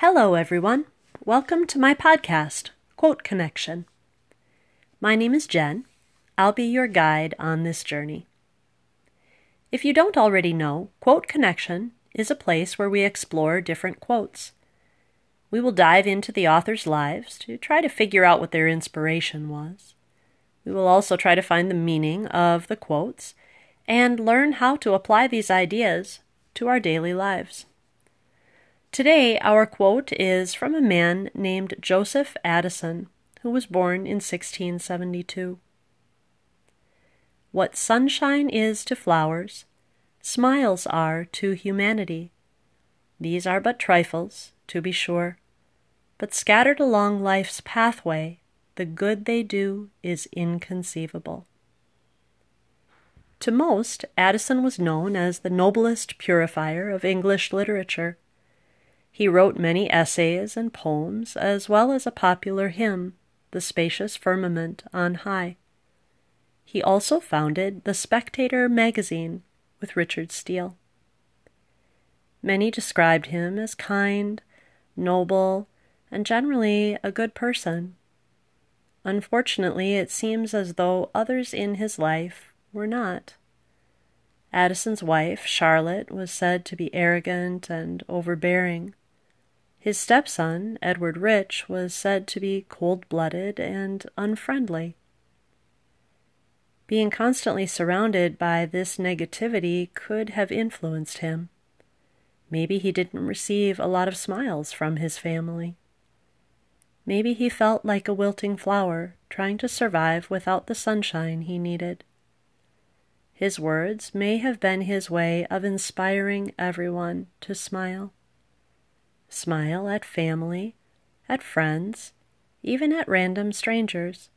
Hello, everyone. Welcome to my podcast, Quote Connection. My name is Jen. I'll be your guide on this journey. If you don't already know, Quote Connection is a place where we explore different quotes. We will dive into the author's lives to try to figure out what their inspiration was. We will also try to find the meaning of the quotes and learn how to apply these ideas to our daily lives. Today, our quote is from a man named Joseph Addison, who was born in 1672. What sunshine is to flowers, smiles are to humanity. These are but trifles, to be sure, but scattered along life's pathway, the good they do is inconceivable. To most, Addison was known as the noblest purifier of English literature. He wrote many essays and poems, as well as a popular hymn, The Spacious Firmament on High. He also founded The Spectator magazine with Richard Steele. Many described him as kind, noble, and generally a good person. Unfortunately, it seems as though others in his life were not. Addison's wife, Charlotte, was said to be arrogant and overbearing. His stepson, Edward Rich, was said to be cold blooded and unfriendly. Being constantly surrounded by this negativity could have influenced him. Maybe he didn't receive a lot of smiles from his family. Maybe he felt like a wilting flower, trying to survive without the sunshine he needed. His words may have been his way of inspiring everyone to smile. Smile at family, at friends, even at random strangers.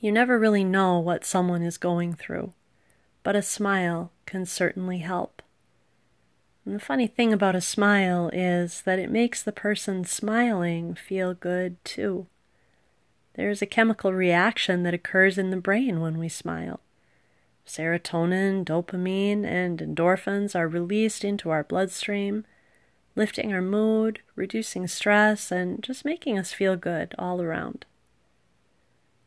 You never really know what someone is going through, but a smile can certainly help. And the funny thing about a smile is that it makes the person smiling feel good too. There's a chemical reaction that occurs in the brain when we smile. Serotonin, dopamine, and endorphins are released into our bloodstream, lifting our mood, reducing stress, and just making us feel good all around.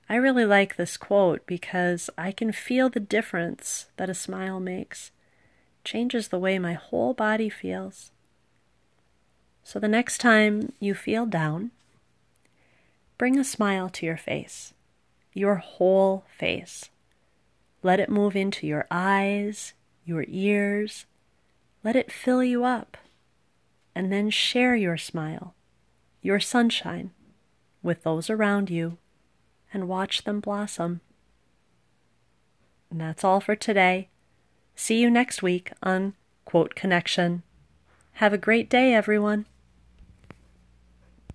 I really like this quote because I can feel the difference that a smile makes. It changes the way my whole body feels. So the next time you feel down, bring a smile to your face, your whole face. Let it move into your eyes, your ears. Let it fill you up. And then share your smile, your sunshine, with those around you and watch them blossom. And that's all for today. See you next week on Quote Connection. Have a great day, everyone.